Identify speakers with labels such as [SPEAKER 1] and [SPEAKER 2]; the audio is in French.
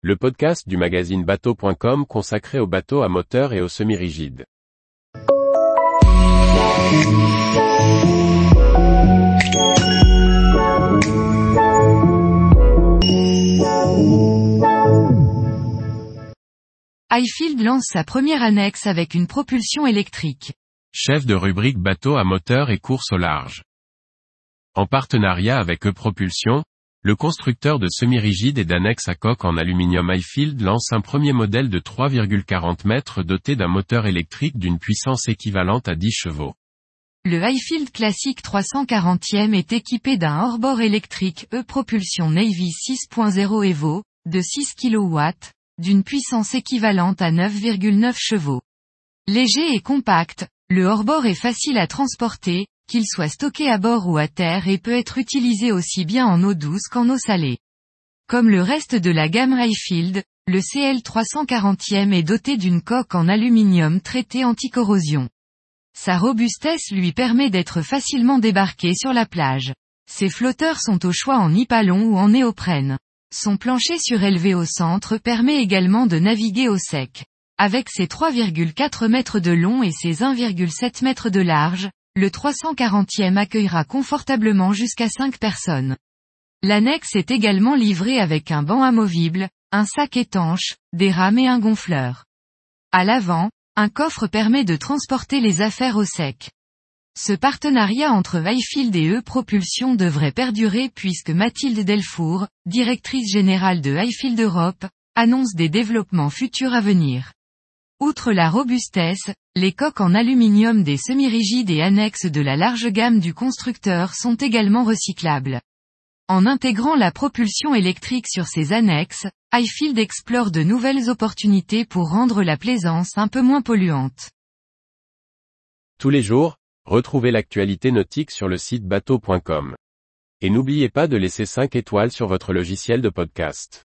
[SPEAKER 1] le podcast du magazine bateau.com consacré aux bateaux à moteur et aux semi-rigides.
[SPEAKER 2] iField lance sa première annexe avec une propulsion électrique.
[SPEAKER 1] Chef de rubrique bateau à moteur et course au large. En partenariat avec E-Propulsion, le constructeur de semi-rigides et d'annexes à coque en aluminium iField lance un premier modèle de 3,40 mètres doté d'un moteur électrique d'une puissance équivalente à 10 chevaux.
[SPEAKER 2] Le iField classique 340e est équipé d'un hors-bord électrique E-Propulsion Navy 6.0 Evo, de 6 kW, d'une puissance équivalente à 9,9 chevaux. Léger et compact, le hors-bord est facile à transporter, qu'il soit stocké à bord ou à terre et peut être utilisé aussi bien en eau douce qu'en eau salée. Comme le reste de la gamme Highfield, le CL340e est doté d'une coque en aluminium traité anti-corrosion. Sa robustesse lui permet d'être facilement débarqué sur la plage. Ses flotteurs sont au choix en nipalon ou en néoprène. Son plancher surélevé au centre permet également de naviguer au sec. Avec ses 3,4 mètres de long et ses 1,7 mètres de large, le 340e accueillera confortablement jusqu'à 5 personnes. L'annexe est également livrée avec un banc amovible, un sac étanche, des rames et un gonfleur. À l'avant, un coffre permet de transporter les affaires au sec. Ce partenariat entre Highfield et E-Propulsion devrait perdurer puisque Mathilde Delfour, directrice générale de Highfield Europe, annonce des développements futurs à venir. Outre la robustesse, les coques en aluminium des semi-rigides et annexes de la large gamme du constructeur sont également recyclables. En intégrant la propulsion électrique sur ces annexes, Highfield explore de nouvelles opportunités pour rendre la plaisance un peu moins polluante.
[SPEAKER 1] Tous les jours, retrouvez l'actualité nautique sur le site bateau.com. Et n'oubliez pas de laisser 5 étoiles sur votre logiciel de podcast.